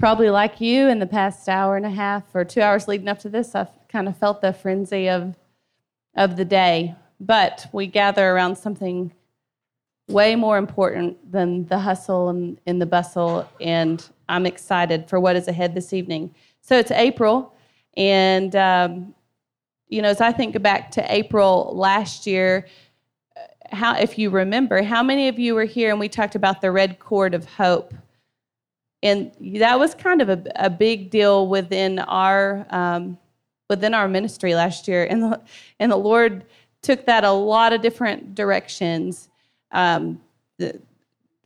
Probably like you in the past hour and a half or two hours leading up to this, I've kind of felt the frenzy of, of the day. But we gather around something way more important than the hustle and, and the bustle, and I'm excited for what is ahead this evening. So it's April, and um, you know, as I think back to April last year, how, if you remember, how many of you were here and we talked about the red cord of hope? And that was kind of a, a big deal within our um, within our ministry last year, and the, and the Lord took that a lot of different directions, um, the,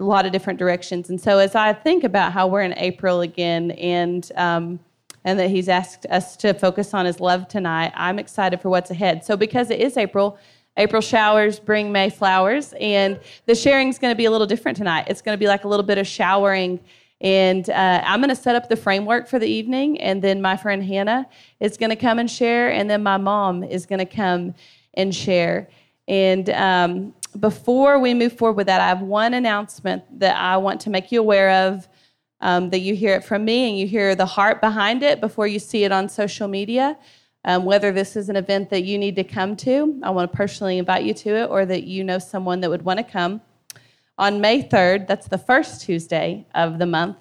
a lot of different directions. And so, as I think about how we're in April again, and um, and that He's asked us to focus on His love tonight, I'm excited for what's ahead. So, because it is April. April showers bring May flowers, and the sharing is going to be a little different tonight. It's going to be like a little bit of showering and uh, I'm going to set up the framework for the evening, and then my friend Hannah is going to come and share, and then my mom is going to come and share. And um, before we move forward with that, I have one announcement that I want to make you aware of. Um, that you hear it from me and you hear the heart behind it before you see it on social media. Um, whether this is an event that you need to come to, I want to personally invite you to it, or that you know someone that would want to come. On May 3rd, that's the first Tuesday of the month,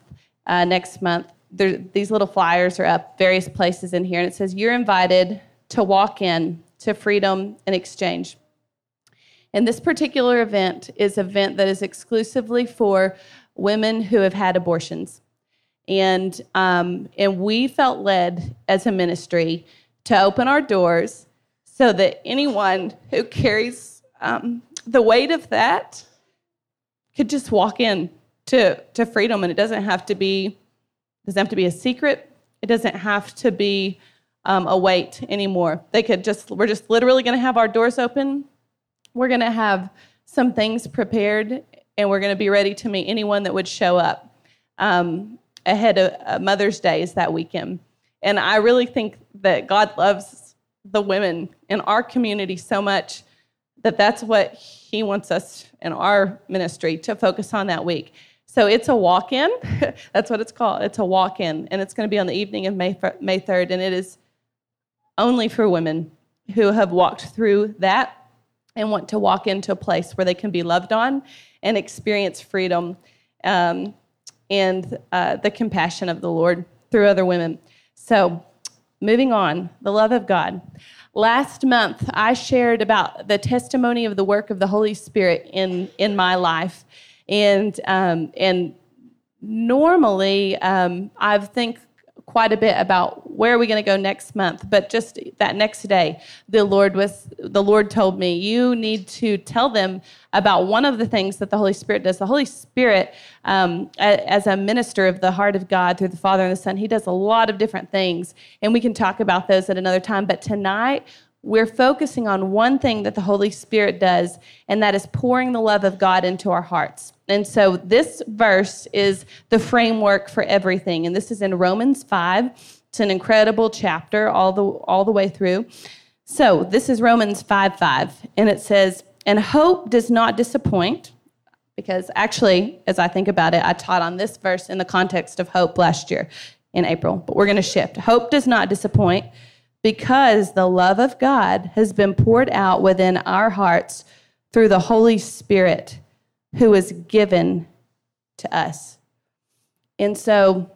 uh, next month, there, these little flyers are up various places in here, and it says, You're invited to walk in to freedom and exchange. And this particular event is an event that is exclusively for women who have had abortions. And, um, and we felt led as a ministry to open our doors so that anyone who carries um, the weight of that could just walk in to, to freedom. And it doesn't have to be doesn't have to be a secret. It doesn't have to be um, a wait anymore. They could just we're just literally going to have our doors open. We're going to have some things prepared, and we're going to be ready to meet anyone that would show up um, ahead of uh, Mother's Day is that weekend. And I really think that God loves the women in our community so much that that's what He wants us in our ministry to focus on that week. So it's a walk in. that's what it's called. It's a walk in. And it's going to be on the evening of May, May 3rd. And it is only for women who have walked through that and want to walk into a place where they can be loved on and experience freedom um, and uh, the compassion of the Lord through other women. So, moving on, the love of God. Last month, I shared about the testimony of the work of the Holy Spirit in, in my life. And, um, and normally, um, I think quite a bit about where are we going to go next month but just that next day the lord was the lord told me you need to tell them about one of the things that the holy spirit does. The holy spirit um, as a minister of the heart of god through the father and the son he does a lot of different things and we can talk about those at another time but tonight we're focusing on one thing that the Holy Spirit does, and that is pouring the love of God into our hearts. And so this verse is the framework for everything. And this is in Romans 5. It's an incredible chapter all the, all the way through. So this is Romans 5 5. And it says, And hope does not disappoint. Because actually, as I think about it, I taught on this verse in the context of hope last year in April. But we're going to shift. Hope does not disappoint because the love of God has been poured out within our hearts through the Holy Spirit who is given to us. And so,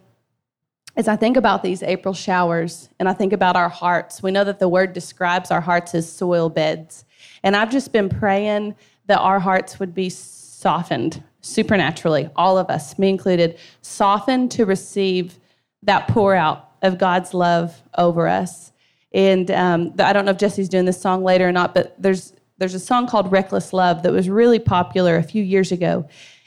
as I think about these April showers and I think about our hearts, we know that the word describes our hearts as soil beds. And I've just been praying that our hearts would be softened supernaturally, all of us, me included, softened to receive that pour out of God's love over us. And um, I don't know if Jesse's doing this song later or not, but there's there's a song called "Reckless Love" that was really popular a few years ago,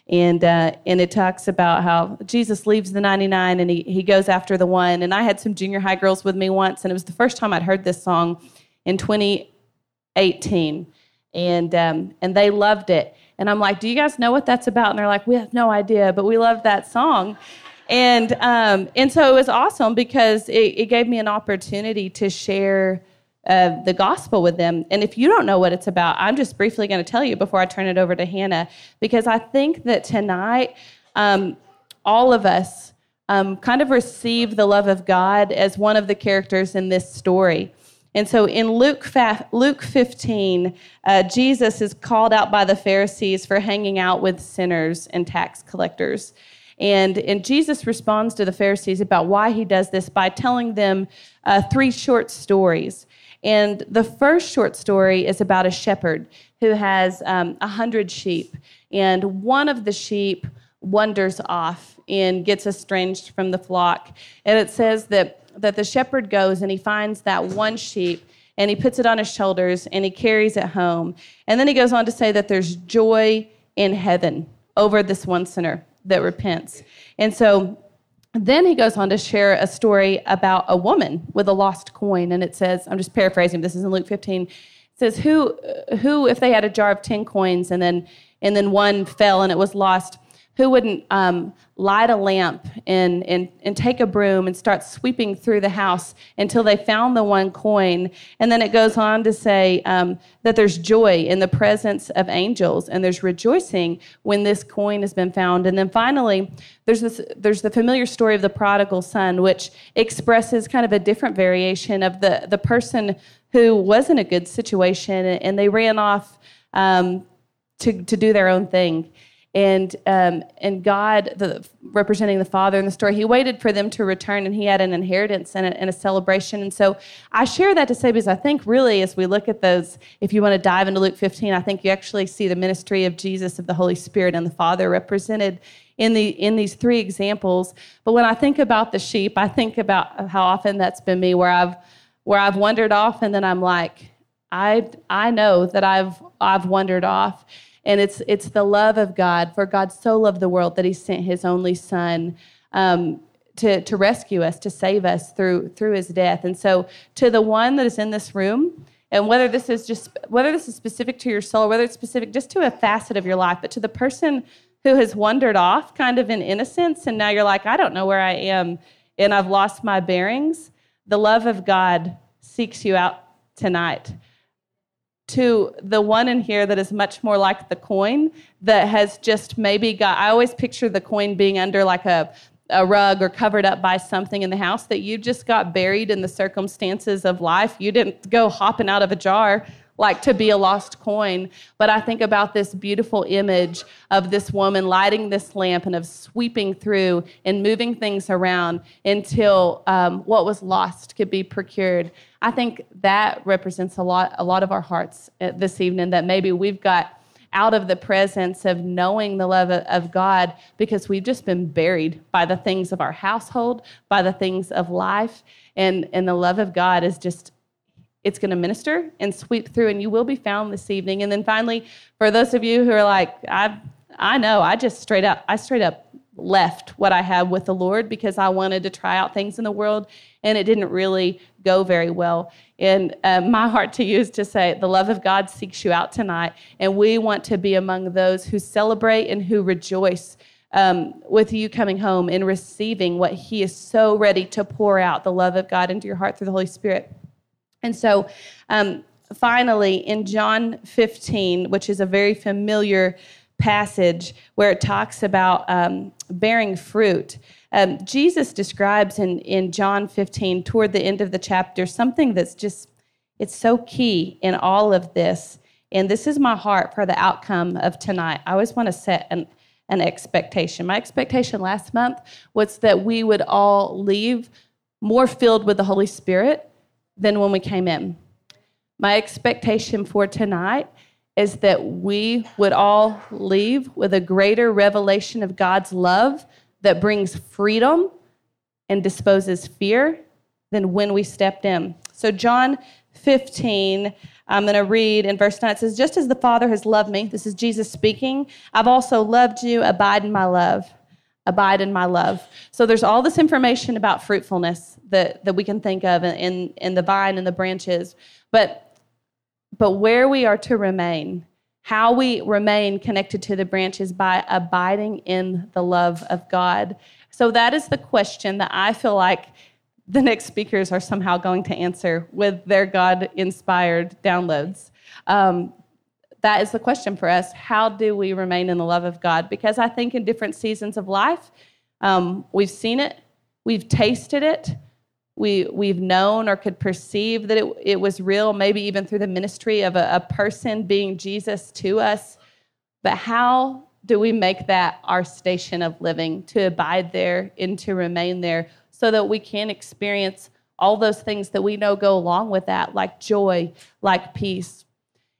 And, uh, and it talks about how Jesus leaves the 99 and he, he goes after the one. And I had some junior high girls with me once, and it was the first time I'd heard this song in 2018. And, um, and they loved it. And I'm like, Do you guys know what that's about? And they're like, We have no idea, but we love that song. And, um, and so it was awesome because it, it gave me an opportunity to share uh, the gospel with them. And if you don't know what it's about, I'm just briefly going to tell you before I turn it over to Hannah, because I think that tonight, um, all of us um, kind of receive the love of God as one of the characters in this story. And so in Luke, Luke 15, uh, Jesus is called out by the Pharisees for hanging out with sinners and tax collectors. And, and Jesus responds to the Pharisees about why he does this by telling them uh, three short stories. And the first short story is about a shepherd who has um, a um, hundred sheep, and one of the sheep wanders off and gets estranged from the flock. And it says that that the shepherd goes and he finds that one sheep and he puts it on his shoulders and he carries it home. And then he goes on to say that there's joy in heaven over this one sinner that repents. And so then he goes on to share a story about a woman with a lost coin. And it says, I'm just paraphrasing, this is in Luke 15. It says, Who, who if they had a jar of 10 coins and then, and then one fell and it was lost, who wouldn't um, light a lamp and, and, and take a broom and start sweeping through the house until they found the one coin. And then it goes on to say um, that there's joy in the presence of angels and there's rejoicing when this coin has been found. And then finally, there's, this, there's the familiar story of the prodigal son, which expresses kind of a different variation of the, the person who was in a good situation and they ran off um, to, to do their own thing and um, and God, the, representing the Father in the story, He waited for them to return, and He had an inheritance and a, and a, celebration. And so I share that to say because I think really, as we look at those, if you want to dive into Luke 15, I think you actually see the ministry of Jesus, of the Holy Spirit, and the Father represented in the in these three examples. But when I think about the sheep, I think about how often that's been me, where I've where I've wandered off, and then I'm like, I I know that I've I've wandered off. And it's, it's the love of God, for God so loved the world that he sent his only son um, to, to rescue us, to save us through, through his death. And so, to the one that is in this room, and whether this is just whether this is specific to your soul, whether it's specific just to a facet of your life, but to the person who has wandered off kind of in innocence, and now you're like, I don't know where I am, and I've lost my bearings, the love of God seeks you out tonight to the one in here that is much more like the coin that has just maybe got I always picture the coin being under like a a rug or covered up by something in the house that you just got buried in the circumstances of life. You didn't go hopping out of a jar like to be a lost coin. But I think about this beautiful image of this woman lighting this lamp and of sweeping through and moving things around until um, what was lost could be procured. I think that represents a lot, a lot of our hearts uh, this evening. That maybe we've got out of the presence of knowing the love of God because we've just been buried by the things of our household, by the things of life. And, and the love of God is just it's going to minister and sweep through, and you will be found this evening. And then finally, for those of you who are like, I, I know, I just straight up, I straight up left what I had with the Lord because I wanted to try out things in the world, and it didn't really go very well. And uh, my heart to you is to say, the love of God seeks you out tonight, and we want to be among those who celebrate and who rejoice. Um, with you coming home and receiving what He is so ready to pour out the love of God into your heart through the Holy Spirit. And so, um, finally, in John 15, which is a very familiar passage where it talks about um, bearing fruit, um, Jesus describes in, in John 15, toward the end of the chapter, something that's just, it's so key in all of this. And this is my heart for the outcome of tonight. I always want to set an, an expectation. My expectation last month was that we would all leave more filled with the Holy Spirit than when we came in. My expectation for tonight is that we would all leave with a greater revelation of God's love that brings freedom and disposes fear than when we stepped in. So, John 15, I'm going to read in verse 9. It says, Just as the Father has loved me, this is Jesus speaking, I've also loved you. Abide in my love. Abide in my love. So, there's all this information about fruitfulness that, that we can think of in, in the vine and the branches. But, but where we are to remain, how we remain connected to the branches by abiding in the love of God. So that is the question that I feel like the next speakers are somehow going to answer with their God inspired downloads. Um, that is the question for us. How do we remain in the love of God? Because I think in different seasons of life, um, we've seen it, we've tasted it, we, we've known or could perceive that it, it was real, maybe even through the ministry of a, a person being Jesus to us. But how do we make that our station of living, to abide there and to remain there so that we can experience all those things that we know go along with that, like joy, like peace?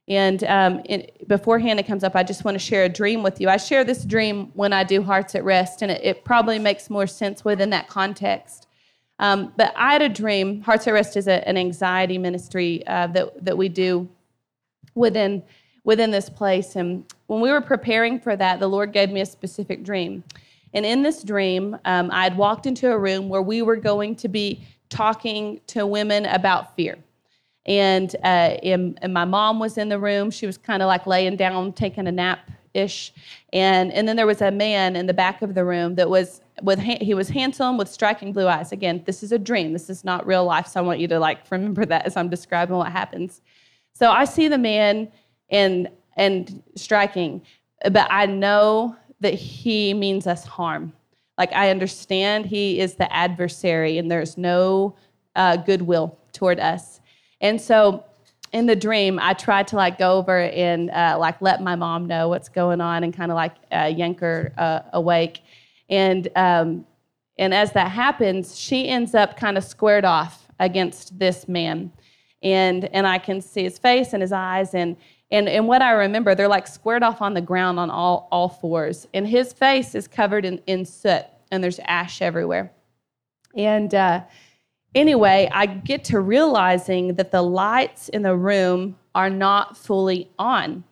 And um, in, before Hannah comes up, I just want to share a dream with you. I share this dream when I do Hearts at Rest, and it, it probably makes more sense within that context. Um, but I had a dream. Hearts at Rest is a, an anxiety ministry uh, that that we do within within this place. And when we were preparing for that, the Lord gave me a specific dream. And in this dream, um, I had walked into a room where we were going to be talking to women about fear. And, uh, and, and my mom was in the room. She was kind of like laying down, taking a nap ish. And, and then there was a man in the back of the room that was with he was handsome with striking blue eyes. Again, this is a dream. This is not real life. So I want you to like remember that as I'm describing what happens. So I see the man and and striking, but I know that he means us harm. Like I understand he is the adversary and there's no uh, goodwill toward us. And so in the dream, I tried to like go over and uh, like let my mom know what's going on and kind of like uh, yank her uh, awake. And um, and as that happens, she ends up kind of squared off against this man, and and I can see his face and his eyes and. And, and what I remember, they're like squared off on the ground on all, all fours. And his face is covered in, in soot, and there's ash everywhere. And uh, anyway, I get to realizing that the lights in the room are not fully on.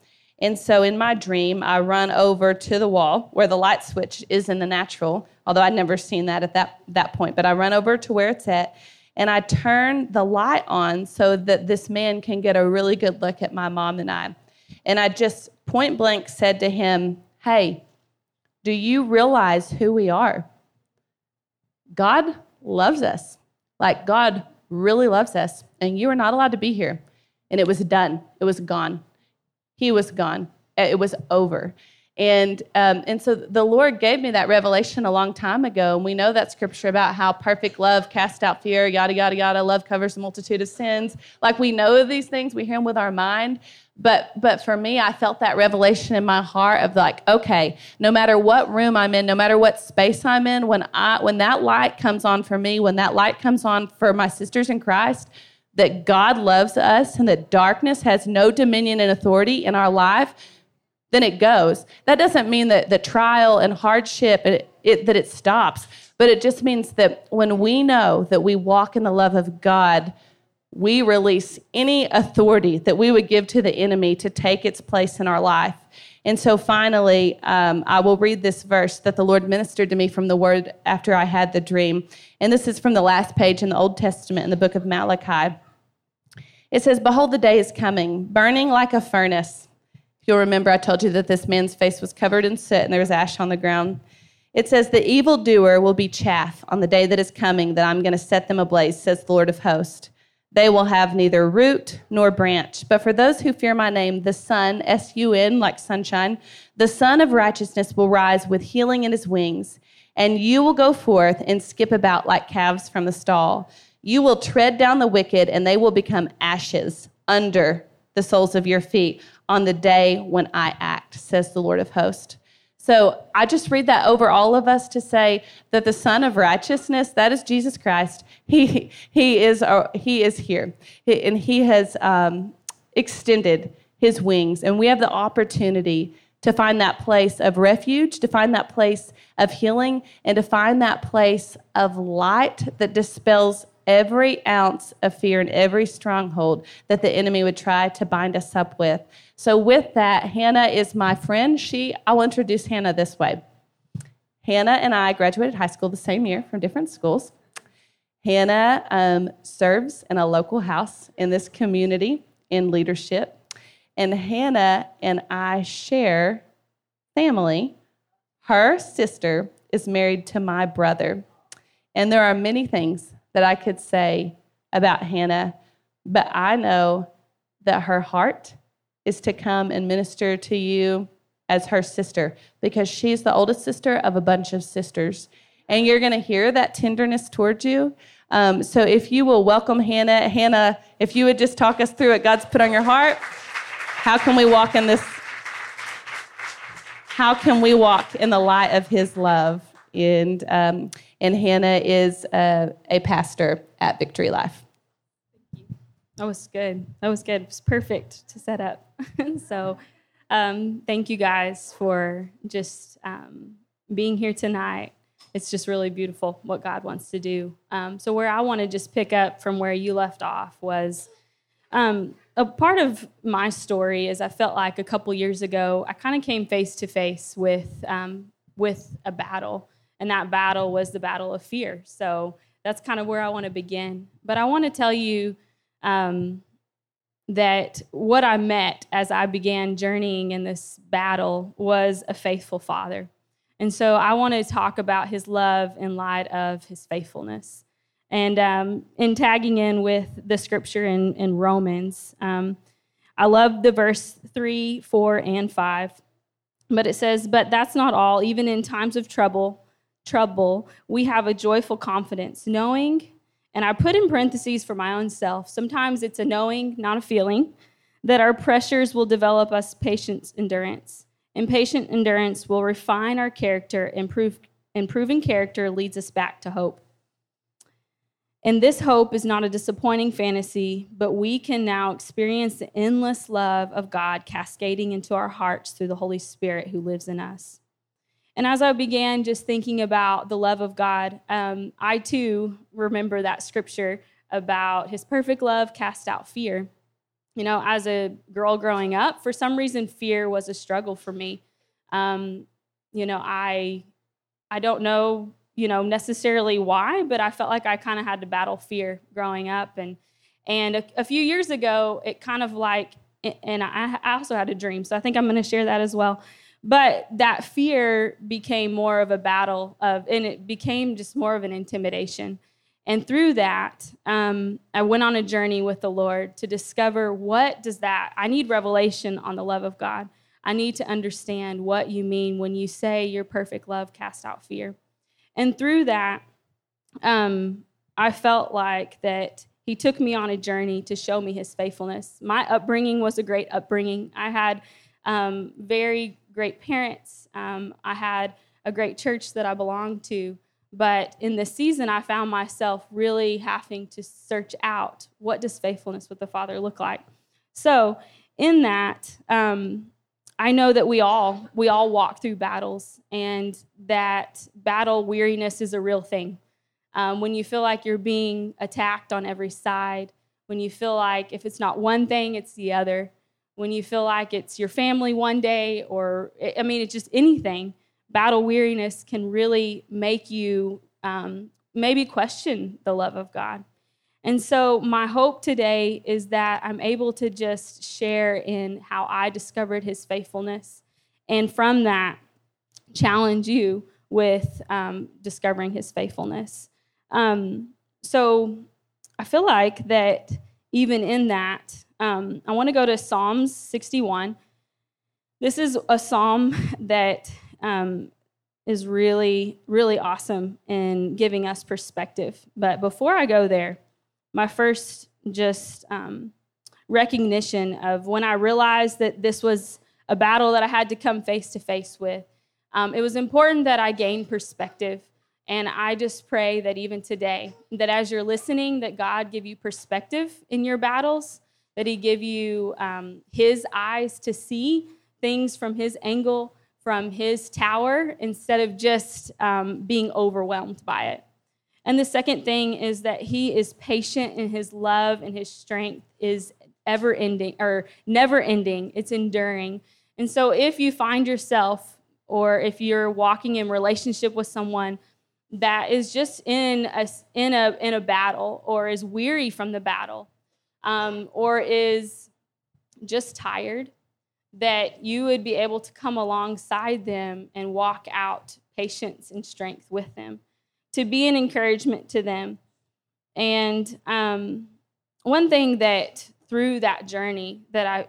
And so in my dream, I run over to the wall where the light switch is in the natural, although I'd never seen that at that, that point. But I run over to where it's at and I turn the light on so that this man can get a really good look at my mom and I. And I just point blank said to him, Hey, do you realize who we are? God loves us. Like, God really loves us, and you are not allowed to be here. And it was done, it was gone. He was gone, it was over. And, um, and so the Lord gave me that revelation a long time ago. And we know that scripture about how perfect love casts out fear, yada, yada, yada. Love covers a multitude of sins. Like we know these things, we hear them with our mind. But, but for me, I felt that revelation in my heart of like, okay, no matter what room I'm in, no matter what space I'm in, when, I, when that light comes on for me, when that light comes on for my sisters in Christ, that God loves us and that darkness has no dominion and authority in our life, then it goes. That doesn't mean that the trial and hardship it, it, that it stops, but it just means that when we know that we walk in the love of God, we release any authority that we would give to the enemy to take its place in our life. And so finally, um, I will read this verse that the Lord ministered to me from the word after I had the dream. And this is from the last page in the Old Testament in the book of Malachi. It says, Behold, the day is coming, burning like a furnace You'll remember I told you that this man's face was covered in soot and there was ash on the ground. It says, The evildoer will be chaff on the day that is coming, that I'm going to set them ablaze, says the Lord of hosts. They will have neither root nor branch. But for those who fear my name, the sun, S U N, like sunshine, the sun of righteousness will rise with healing in his wings. And you will go forth and skip about like calves from the stall. You will tread down the wicked, and they will become ashes under the soles of your feet on the day when I act, says the Lord of hosts. So I just read that over all of us to say that the Son of Righteousness, that is Jesus Christ. He, he, is, uh, he is here. And he has um, extended his wings. And we have the opportunity to find that place of refuge, to find that place of healing, and to find that place of light that dispels every ounce of fear and every stronghold that the enemy would try to bind us up with. So, with that, Hannah is my friend. She, I'll introduce Hannah this way. Hannah and I graduated high school the same year from different schools. Hannah um, serves in a local house in this community in leadership. And Hannah and I share family. Her sister is married to my brother. And there are many things that I could say about Hannah, but I know that her heart is to come and minister to you as her sister because she's the oldest sister of a bunch of sisters. And you're going to hear that tenderness towards you. Um, so if you will welcome Hannah, Hannah, if you would just talk us through what God's put on your heart, how can we walk in this? How can we walk in the light of His love? And um, and Hannah is a, a pastor at Victory Life. Thank you. That was good. That was good. It was perfect to set up. so, um, thank you guys for just um, being here tonight. It's just really beautiful what God wants to do. Um, so, where I want to just pick up from where you left off was um, a part of my story is I felt like a couple years ago I kind of came face to face with um, with a battle and that battle was the battle of fear. So that's kind of where I want to begin. But I want to tell you um, that what I met as I began journeying in this battle was a faithful father. And so I want to talk about his love in light of his faithfulness. And um, in tagging in with the scripture in, in Romans, um, I love the verse 3, 4, and 5. But it says, But that's not all. Even in times of trouble, trouble, we have a joyful confidence, knowing, and I put in parentheses for my own self, sometimes it's a knowing, not a feeling, that our pressures will develop us patience endurance. And patient endurance will refine our character, improve, improving character leads us back to hope. And this hope is not a disappointing fantasy, but we can now experience the endless love of God cascading into our hearts through the Holy Spirit who lives in us. And as I began just thinking about the love of God, um, I too remember that scripture about his perfect love cast out fear. You know, as a girl growing up, for some reason, fear was a struggle for me. Um, you know, I, I don't know, you know, necessarily why, but I felt like I kind of had to battle fear growing up. And and a, a few years ago, it kind of like, and I, I also had a dream, so I think I'm going to share that as well. But that fear became more of a battle of, and it became just more of an intimidation. And through that, um, I went on a journey with the Lord to discover what does that. I need revelation on the love of God. I need to understand what you mean when you say your perfect love cast out fear. And through that, um, I felt like that He took me on a journey to show me His faithfulness. My upbringing was a great upbringing. I had um, very great parents. Um, I had a great church that I belonged to. But in this season, I found myself really having to search out what does faithfulness with the Father look like. So, in that, um, I know that we all we all walk through battles, and that battle weariness is a real thing. Um, when you feel like you're being attacked on every side, when you feel like if it's not one thing, it's the other, when you feel like it's your family one day, or I mean, it's just anything. Battle weariness can really make you um, maybe question the love of God. And so, my hope today is that I'm able to just share in how I discovered his faithfulness, and from that, challenge you with um, discovering his faithfulness. Um, so, I feel like that even in that, um, I want to go to Psalms 61. This is a psalm that um, is really, really awesome in giving us perspective. But before I go there, my first just um, recognition of when I realized that this was a battle that I had to come face to face with, um, it was important that I gain perspective. And I just pray that even today, that as you're listening, that God give you perspective in your battles that He give you um, His eyes to see things from His angle, from His tower, instead of just um, being overwhelmed by it. And the second thing is that he is patient and his love and his strength is ever ending or never ending, it's enduring. And so if you find yourself or if you're walking in relationship with someone that is just in a, in a, in a battle or is weary from the battle um, or is just tired, that you would be able to come alongside them and walk out patience and strength with them, to be an encouragement to them. And um, one thing that through that journey that I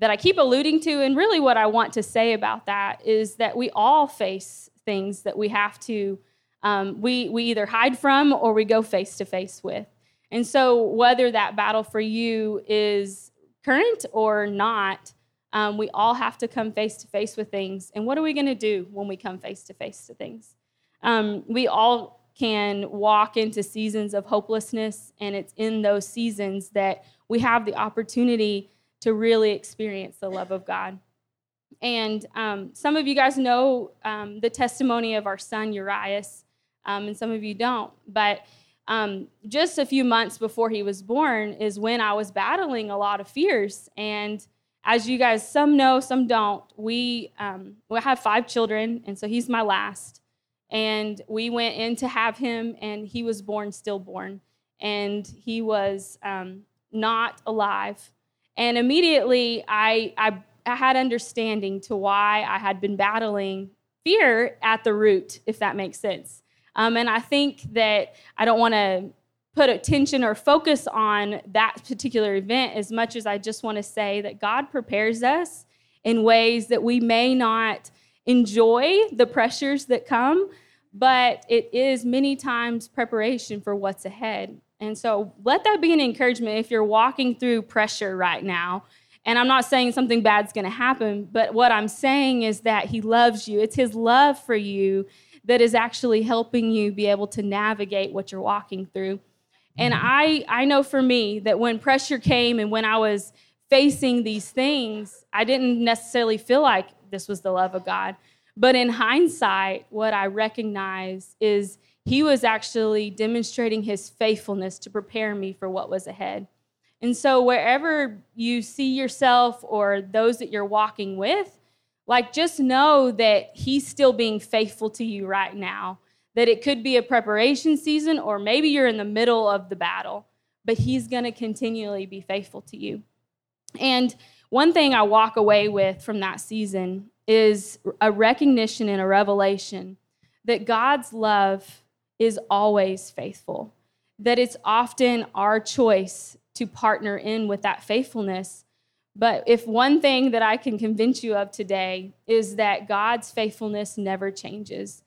that I keep alluding to, and really what I want to say about that is that we all face things that we have to um, we we either hide from or we go face to face with. And so whether that battle for you is current or not, um, we all have to come face to face with things. And what are we going to do when we come face to face to things? Um, we all can walk into seasons of hopelessness, and it's in those seasons that we have the opportunity to really experience the love of God. And um, some of you guys know um, the testimony of our son Urias, um, and some of you don't. But um, just a few months before he was born is when I was battling a lot of fears. And as you guys, some know, some don't, we, um, we have five children, and so he's my last. And we went in to have him, and he was born stillborn. And he was um, not alive. And immediately I, I, I had understanding to why I had been battling fear at the root, if that makes sense. Um, and I think that I don't want to put attention or focus on that particular event as much as I just want to say that God prepares us in ways that we may not enjoy the pressures that come, but it is many times preparation for what's ahead. And so let that be an encouragement if you're walking through pressure right now. And I'm not saying something bad's going to happen, but what I'm saying is that He loves you. It's His love for you that is actually helping you be able to navigate what you're walking through. And mm-hmm. I, I know for me that when pressure came and when I was facing these things, I didn't necessarily feel like this was the love of God. But in hindsight, what I recognize is he was actually demonstrating his faithfulness to prepare me for what was ahead. And so, wherever you see yourself or those that you're walking with, like just know that he's still being faithful to you right now. That it could be a preparation season, or maybe you're in the middle of the battle, but he's going to continually be faithful to you. And one thing I walk away with from that season is a recognition and a revelation that God's love is always faithful, that it's often our choice to partner in with that faithfulness. But if one thing that I can convince you of today is that God's faithfulness never changes.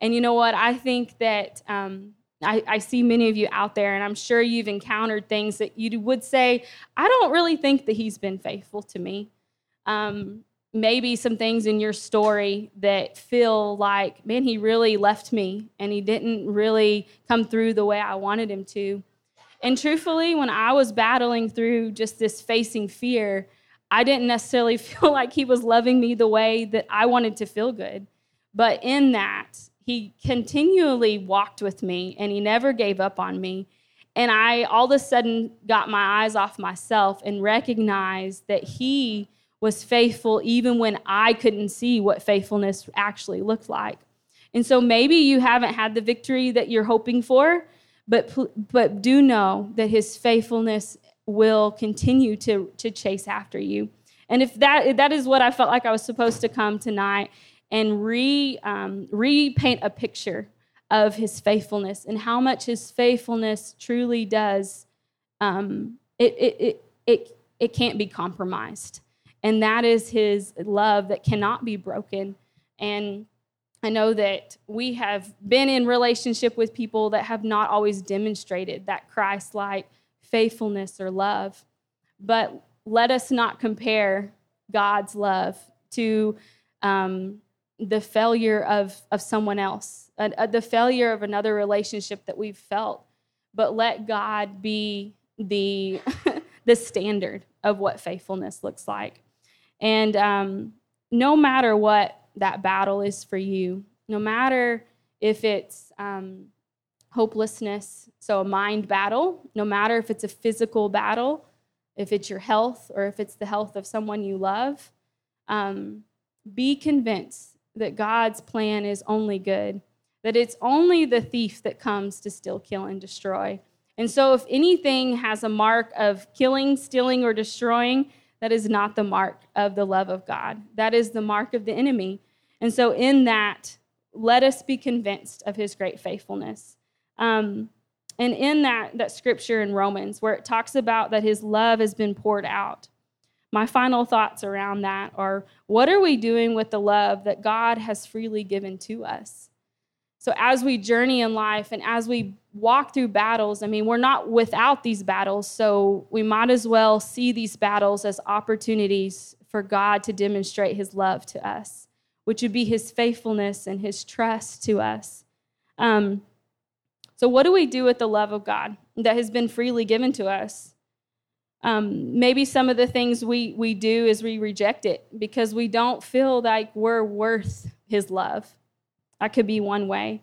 And you know what? I think that um, I, I, see many of you out there, and I'm sure you've encountered things that you would say, I don't really think that He's been faithful to me. Um, maybe some things in your story that feel like, man, he really left me and he didn't really come through the way I wanted him to. And truthfully, when I was battling through just this facing fear, I didn't necessarily feel like he was loving me the way that I wanted to feel good. But in that, he continually walked with me and he never gave up on me. And I all of a sudden got my eyes off myself and recognized that he was faithful even when I couldn't see what faithfulness actually looked like. And so maybe you haven't had the victory that you're hoping for, but, but do know that his faithfulness will continue to, to chase after you. And if that, that is what I felt like I was supposed to come tonight and re, um, repaint a picture of his faithfulness and how much his faithfulness truly does, um, it, it, it, it, it can't be compromised and that is his love that cannot be broken. And I know that we have been in relationship with people that have not always demonstrated that Christ like faithfulness or love. But let us not compare God's love to um, the failure of, of someone else, uh, uh, the failure of another relationship that we've felt. But let God be the, the standard of what faithfulness looks like. And um, no matter what that battle is for you, no matter if it's um, hopelessness. So, a mind battle, no matter if it's a physical battle, if it's your health, or if it's the health of someone you love, um, be convinced that God's plan is only good, that it's only the thief that comes to steal, kill, and destroy. And so, if anything has a mark of killing, stealing, or destroying, that is not the mark of the love of God. That is the mark of the enemy. And so, in that, let us be convinced of his great faithfulness. Um, and in that, that scripture in Romans, where it talks about that his love has been poured out, my final thoughts around that are what are we doing with the love that God has freely given to us? So, as we journey in life and as we walk through battles, I mean, we're not without these battles, so we might as well see these battles as opportunities for God to demonstrate his love to us, which would be his faithfulness and his trust to us. Um, so, what do we do with the love of God that has been freely given to us? Um, maybe some of the things we, we do is we reject it because we don't feel like we're worth his love. That could be one way.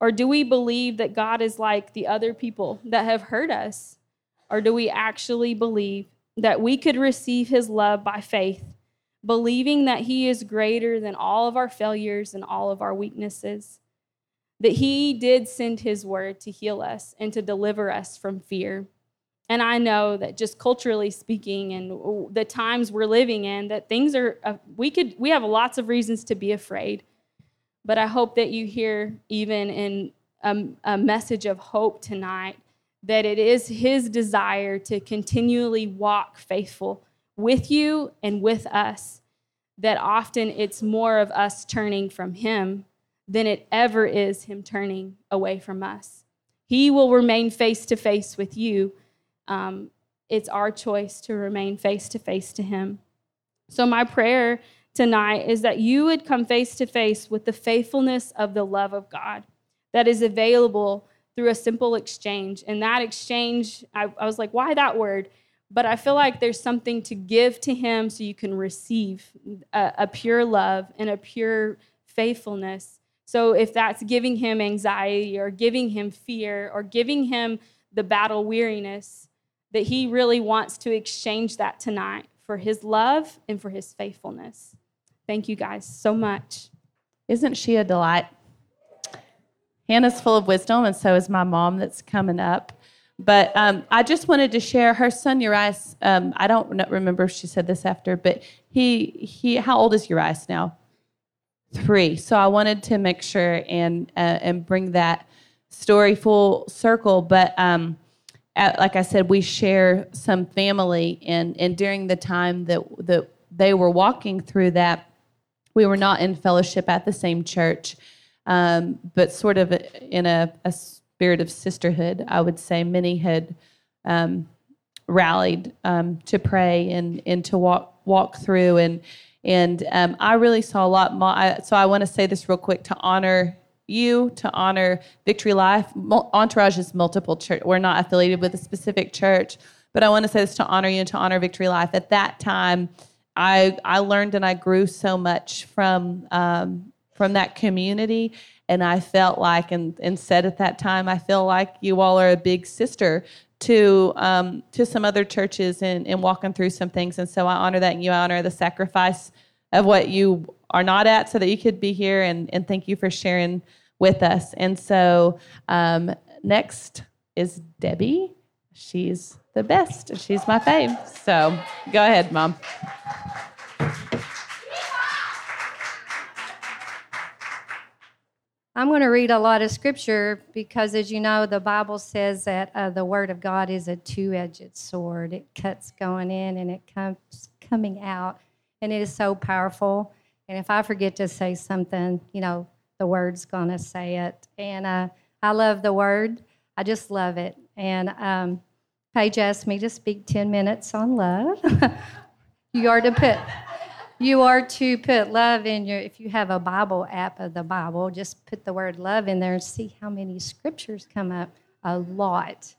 Or do we believe that God is like the other people that have hurt us? Or do we actually believe that we could receive his love by faith, believing that he is greater than all of our failures and all of our weaknesses? That he did send his word to heal us and to deliver us from fear. And I know that just culturally speaking and the times we're living in, that things are, uh, we could, we have lots of reasons to be afraid. But I hope that you hear, even in a, a message of hope tonight, that it is His desire to continually walk faithful with you and with us. That often it's more of us turning from Him than it ever is Him turning away from us. He will remain face to face with you. Um, it's our choice to remain face to face to Him. So, my prayer tonight is that you would come face to face with the faithfulness of the love of God that is available through a simple exchange. And that exchange, I, I, was like, why that word? But I feel like there's something to give to Him so you can receive a, a pure love and a pure faithfulness. So if that's giving Him anxiety or giving Him fear or giving Him the battle weariness, that He really wants to exchange that tonight for His love and for His faithfulness. Thank you guys so much. Isn't she a delight? Hannah's full of wisdom, and so is my mom that's coming up. But um, I just wanted to share her son Urias. Um, I don't remember if she said this after, but he he. How old is Urias now? Three. So I wanted to make sure and uh, and bring that story full circle. But um, at, like I said, we share some family, and and during the time that that they were walking through that, we were not in fellowship at the same church, um, but sort of in a, a, spirit of sisterhood, I would say. Many had um, rallied um, to pray and, and to walk walk through, and and um, I really saw a lot. More, so I want to say this real quick to honor you to honor Victory Life. Entourage is multiple church. We're not affiliated with a specific church, but I want to say this to honor you and to honor Victory Life. At that time, I I learned and I grew so much from um, from that community, and I felt like and and said at that time I feel like you all are a big sister to um, to some other churches and, and walking through some things, and so I honor that, and you honor the sacrifice of what you are not at, so that you could be here, and and thank you for sharing with us. And so um, next is Debbie. She's the best. She's my fave. So go ahead, Mom. I'm going to read a lot of scripture because, as you know, the Bible says that uh, the Word of God is a two edged sword. It cuts going in and it comes coming out, and it is so powerful. And if I forget to say something, you know, the Word's going to say it. And uh, I love the Word, I just love it. And um, Paige asked me to speak 10 minutes on love. you are to put you are to put love in your if you have a bible app of the bible just put the word love in there and see how many scriptures come up a lot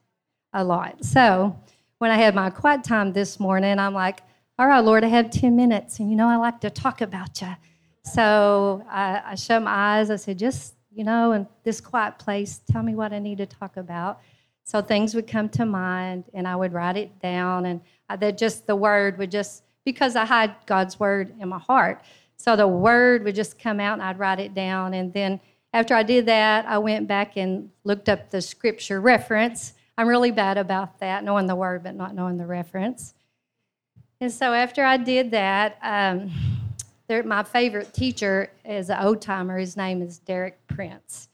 a lot. So when i had my quiet time this morning i'm like all right lord i have 10 minutes and you know i like to talk about you so i, I shut my eyes. I said just you know, in this quiet place, tell me what I need to talk about. So things would come to mind, and I would write it down, and that just the word would just because I had God's word in my heart. So the word would just come out, and I'd write it down, and then after I did that, I went back and looked up the scripture reference. I'm really bad about that, knowing the word but not knowing the reference. And so after I did that, um, there, my favorite teacher is an old timer. His name is Derek Prince.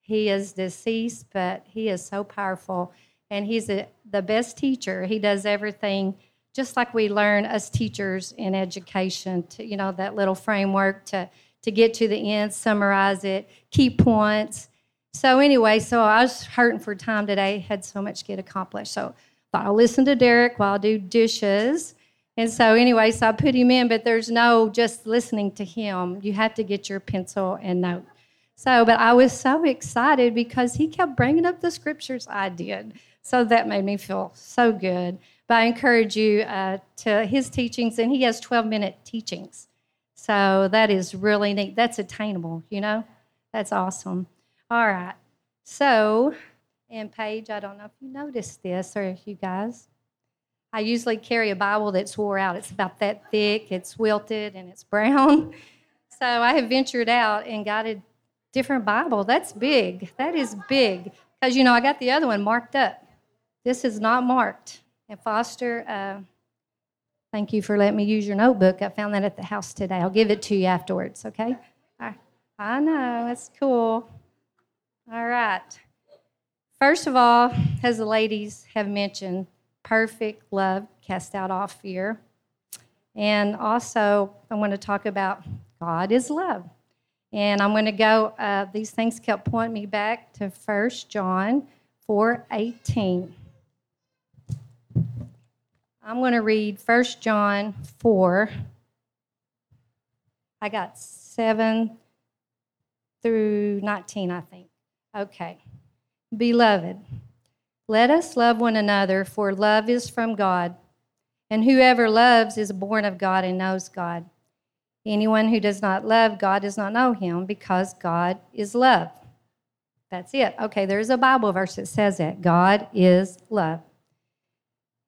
He is deceased, but he is so powerful, and he's a, the best teacher. He does everything just like we learn as teachers in education. To you know that little framework to to get to the end, summarize it, key points. So anyway, so I was hurting for time today. Had so much to get accomplished. So thought I'll listen to Derek while I do dishes and so, anyway, so I put him in, but there's no just listening to him. You have to get your pencil and note. So, but I was so excited because he kept bringing up the scriptures I did. So that made me feel so good. But I encourage you uh, to his teachings, and he has 12 minute teachings. So that is really neat. That's attainable, you know? That's awesome. All right. So, and Paige, I don't know if you noticed this or if you guys, I usually carry a Bible that's wore out. It's about that thick, it's wilted, and it's brown. So I have ventured out and got a different Bible. That's big. That is big. Because, you know, I got the other one marked up. This is not marked. And Foster, uh, thank you for letting me use your notebook. I found that at the house today. I'll give it to you afterwards, okay? I, I know, that's cool. All right. First of all, as the ladies have mentioned, perfect love cast out all fear. And also, I want to talk about God is love. And I'm going to go, uh, these things kept pointing me back to 1 John 4 18. I'm going to read 1 John 4. I got 7 through 19, I think. Okay. Beloved, let us love one another, for love is from God. And whoever loves is born of God and knows God. Anyone who does not love God does not know him because God is love. That's it. Okay, there's a Bible verse that says that. God is love.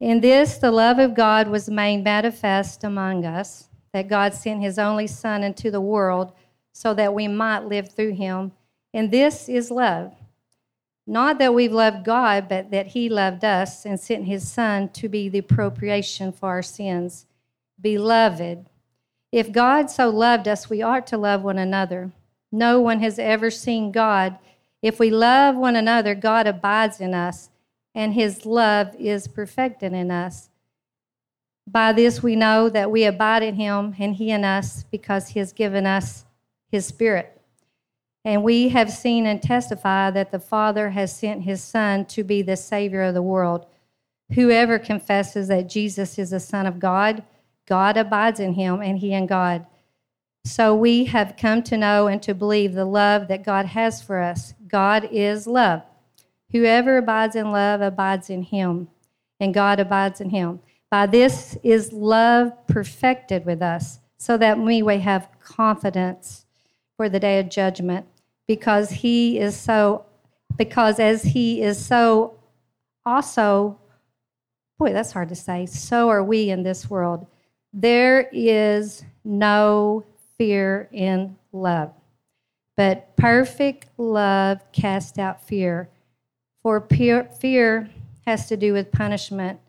In this, the love of God was made manifest among us, that God sent his only Son into the world so that we might live through him. And this is love not that we've loved God, but that He loved us and sent His Son to be the appropriation for our sins. Beloved, if God so loved us, we ought to love one another. No one has ever seen God. If we love one another, God abides in us, and His love is perfected in us. By this we know that we abide in Him and He in us, because He has given us His Spirit. And we have seen and testify that the Father has sent his Son to be the Savior of the world. Whoever confesses that Jesus is the Son of God, God abides in him and he in God. So we have come to know and to believe the love that God has for us. God is love. Whoever abides in love abides in him, and God abides in him. By this is love perfected with us, so that we may have confidence for the day of judgment because he is so, because as he is so also, boy, that's hard to say, so are we in this world. There is no fear in love, but perfect love casts out fear. For fear has to do with punishment,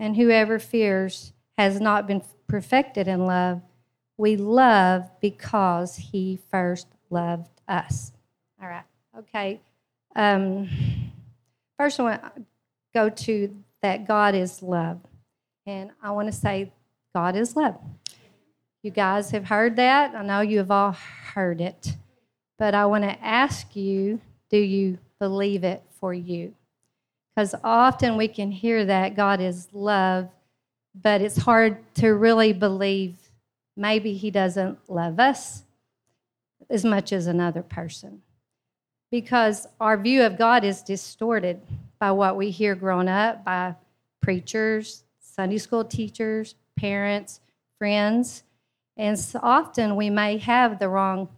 and whoever fears has not been perfected in love. We love because he first loved us. All right. Okay. Um, first, I want to go to that God is love. And I want to say, God is love. You guys have heard that. I know you have all heard it. But I want to ask you do you believe it for you? Because often we can hear that God is love, but it's hard to really believe maybe He doesn't love us as much as another person because our view of God is distorted by what we hear growing up by preachers, Sunday school teachers, parents, friends. And so often we may have the wrong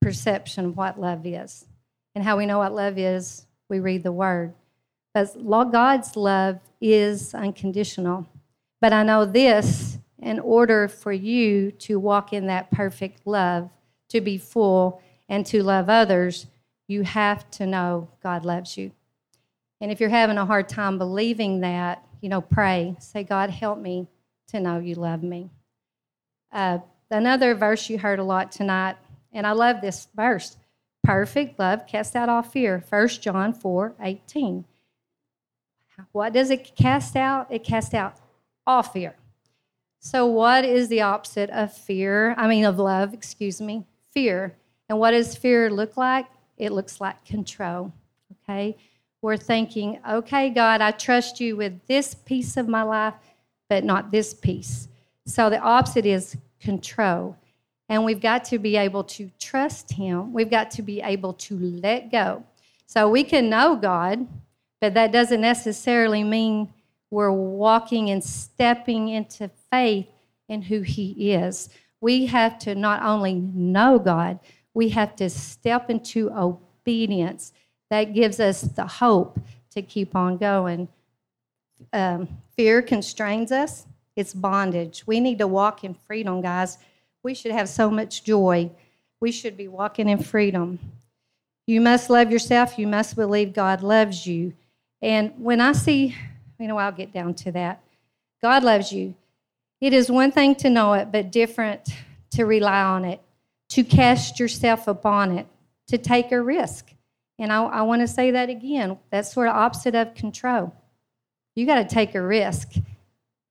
perception of what love is. And how we know what love is, we read the word. But God's love is unconditional. But I know this in order for you to walk in that perfect love, to be full, and to love others, you have to know God loves you. And if you're having a hard time believing that, you know, pray. Say, God, help me to know you love me. Uh, another verse you heard a lot tonight, and I love this verse perfect love cast out all fear. 1 John 4 18. What does it cast out? It casts out all fear. So, what is the opposite of fear? I mean, of love, excuse me, fear. And what does fear look like? It looks like control. Okay? We're thinking, okay, God, I trust you with this piece of my life, but not this piece. So the opposite is control. And we've got to be able to trust Him. We've got to be able to let go. So we can know God, but that doesn't necessarily mean we're walking and stepping into faith in who He is. We have to not only know God, we have to step into obedience. That gives us the hope to keep on going. Um, fear constrains us, it's bondage. We need to walk in freedom, guys. We should have so much joy. We should be walking in freedom. You must love yourself. You must believe God loves you. And when I see, you know, I'll get down to that. God loves you. It is one thing to know it, but different to rely on it to cast yourself upon it, to take a risk. And I, I want to say that again. That's sort of opposite of control. You got to take a risk.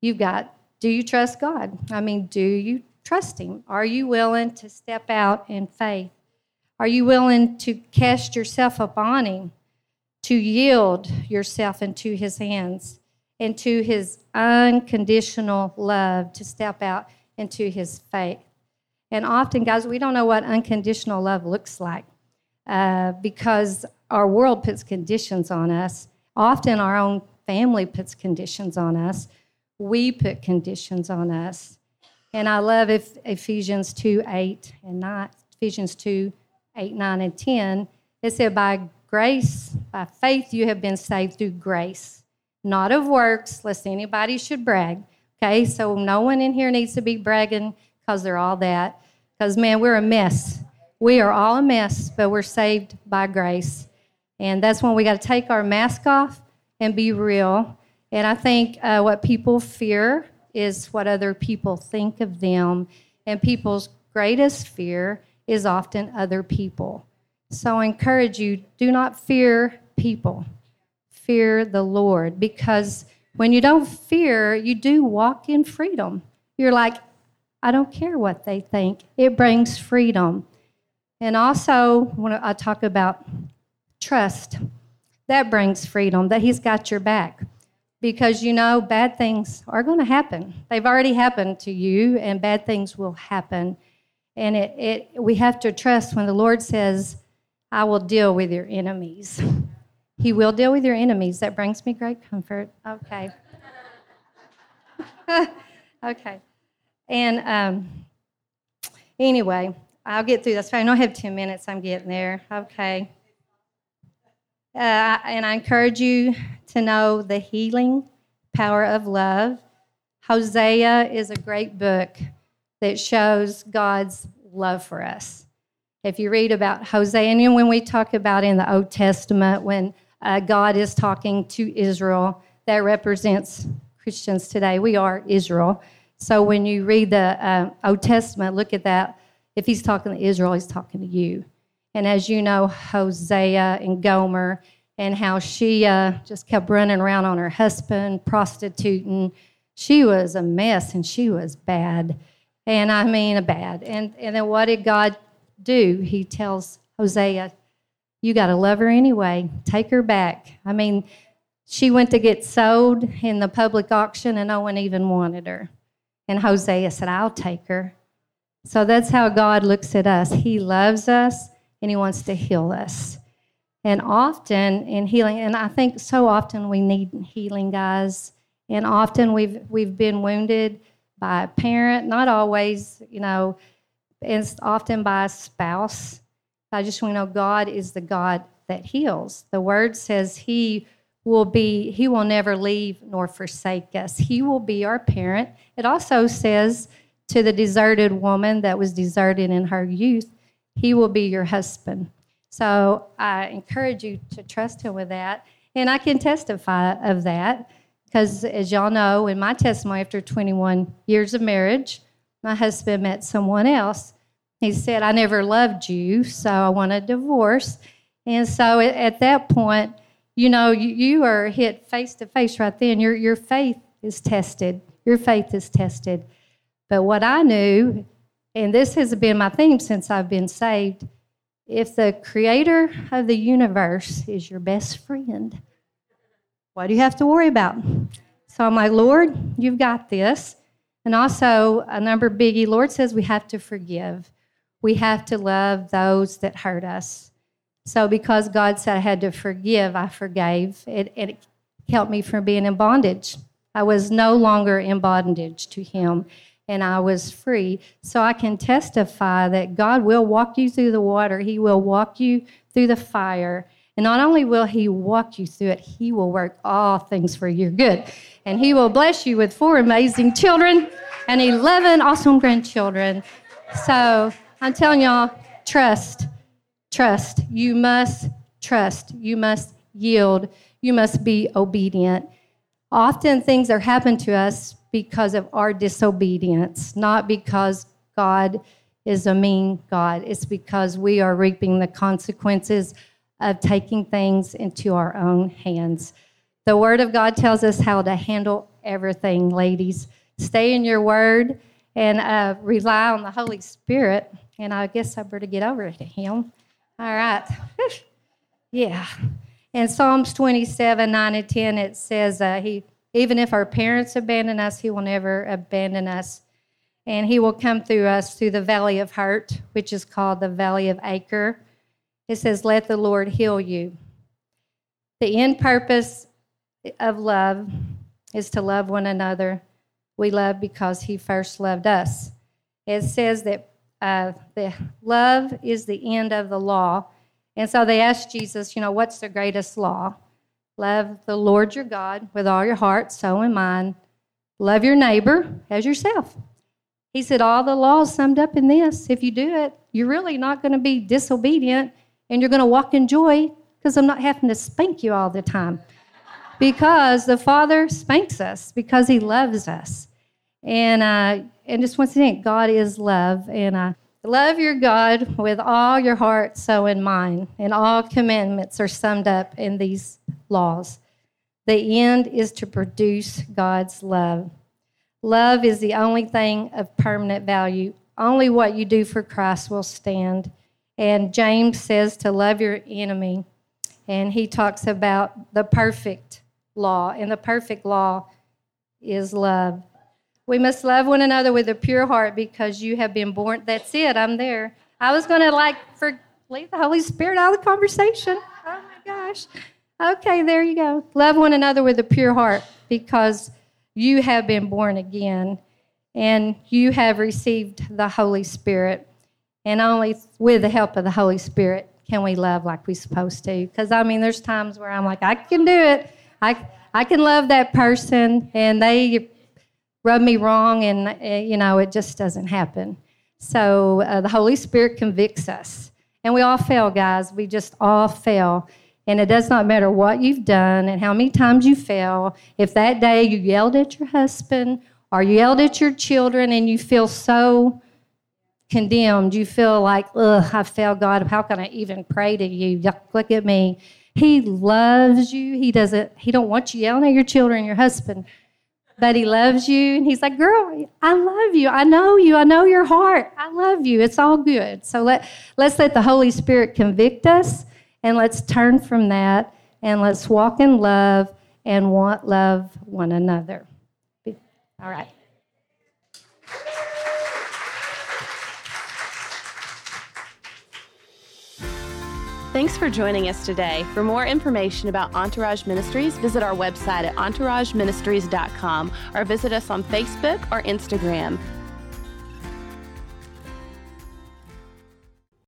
You've got, do you trust God? I mean, do you trust Him? Are you willing to step out in faith? Are you willing to cast yourself upon Him, to yield yourself into His hands, into His unconditional love, to step out into His faith? And often, guys, we don't know what unconditional love looks like uh, because our world puts conditions on us. Often, our own family puts conditions on us. We put conditions on us. And I love Ephesians 2 8 and 9, Ephesians 2 8, 9, and 10. It said, By grace, by faith, you have been saved through grace, not of works, lest anybody should brag. Okay, so no one in here needs to be bragging because they're all that. Because, man, we're a mess. We are all a mess, but we're saved by grace. And that's when we got to take our mask off and be real. And I think uh, what people fear is what other people think of them. And people's greatest fear is often other people. So I encourage you do not fear people, fear the Lord. Because when you don't fear, you do walk in freedom. You're like, I don't care what they think. It brings freedom. And also, when I talk about trust, that brings freedom, that He's got your back. Because you know, bad things are going to happen. They've already happened to you, and bad things will happen. And it, it, we have to trust when the Lord says, I will deal with your enemies. He will deal with your enemies. That brings me great comfort. Okay. okay. And um, anyway, I'll get through this. I don't have 10 minutes. I'm getting there. Okay. Uh, and I encourage you to know the healing power of love. Hosea is a great book that shows God's love for us. If you read about Hosea, and when we talk about in the Old Testament, when uh, God is talking to Israel, that represents Christians today. We are Israel. So when you read the uh, Old Testament, look at that. If he's talking to Israel, he's talking to you. And as you know, Hosea and Gomer, and how she uh, just kept running around on her husband, prostituting. She was a mess and she was bad. And I mean, a bad. And, and then what did God do? He tells Hosea, You got to love her anyway. Take her back. I mean, she went to get sold in the public auction and no one even wanted her. And Hosea said, I'll take her. So that's how God looks at us. He loves us and He wants to heal us. And often in healing, and I think so often we need healing, guys. And often we've we've been wounded by a parent, not always, you know, it's often by a spouse. I just want to know God is the God that heals. The word says He will be, He will never leave nor forsake us. He will be our parent. It also says to the deserted woman that was deserted in her youth, He will be your husband. So I encourage you to trust Him with that. And I can testify of that because, as y'all know, in my testimony, after 21 years of marriage, my husband met someone else. He said, I never loved you, so I want a divorce. And so at that point, you know, you, are hit face to face right then. Your, your faith is tested. Your faith is tested. But what I knew, and this has been my theme since I've been saved, if the creator of the universe is your best friend, what do you have to worry about? So I'm like, Lord, you've got this. And also, a number biggie, Lord says we have to forgive. We have to love those that hurt us. So, because God said I had to forgive, I forgave. It, it helped me from being in bondage. I was no longer in bondage to Him and I was free. So, I can testify that God will walk you through the water, He will walk you through the fire. And not only will He walk you through it, He will work all things for your good. And He will bless you with four amazing children and 11 awesome grandchildren. So, I'm telling y'all, trust Trust. You must trust. You must yield. You must be obedient. Often things are happening to us because of our disobedience, not because God is a mean God. It's because we are reaping the consequences of taking things into our own hands. The Word of God tells us how to handle everything, ladies. Stay in your Word and uh, rely on the Holy Spirit. And I guess I better get over to Him. All right. yeah. In Psalms 27, 9 and 10, it says, uh, he, even if our parents abandon us, He will never abandon us. And He will come through us through the valley of hurt, which is called the valley of Achor. It says, Let the Lord heal you. The end purpose of love is to love one another. We love because He first loved us. It says that uh, the love is the end of the law. And so they asked Jesus, you know, what's the greatest law? Love the Lord your God with all your heart, soul, and mind. Love your neighbor as yourself. He said, all the laws summed up in this. If you do it, you're really not going to be disobedient and you're going to walk in joy because I'm not having to spank you all the time. Because the Father spanks us because He loves us. And uh, and just once again, God is love, and uh, love your God with all your heart, so in mind. And all commandments are summed up in these laws. The end is to produce God's love. Love is the only thing of permanent value. Only what you do for Christ will stand. And James says to love your enemy. And he talks about the perfect law. And the perfect law is love. We must love one another with a pure heart because you have been born. That's it. I'm there. I was going to like for leave the Holy Spirit out of the conversation. Oh my gosh. Okay, there you go. Love one another with a pure heart because you have been born again and you have received the Holy Spirit. And only with the help of the Holy Spirit can we love like we're supposed to. Because I mean, there's times where I'm like, I can do it. I I can love that person, and they rub me wrong, and uh, you know it just doesn't happen. So uh, the Holy Spirit convicts us, and we all fail, guys. We just all fail. And it does not matter what you've done and how many times you fail. If that day you yelled at your husband or you yelled at your children and you feel so condemned, you feel like, ugh, I failed God. How can I even pray to you? Look at me. He loves you. He doesn't, he don't want you yelling at your children, your husband but he loves you. And he's like, girl, I love you. I know you. I know your heart. I love you. It's all good. So let, let's let the Holy Spirit convict us and let's turn from that and let's walk in love and want love one another. All right. Thanks for joining us today. For more information about Entourage Ministries, visit our website at entourageministries.com or visit us on Facebook or Instagram.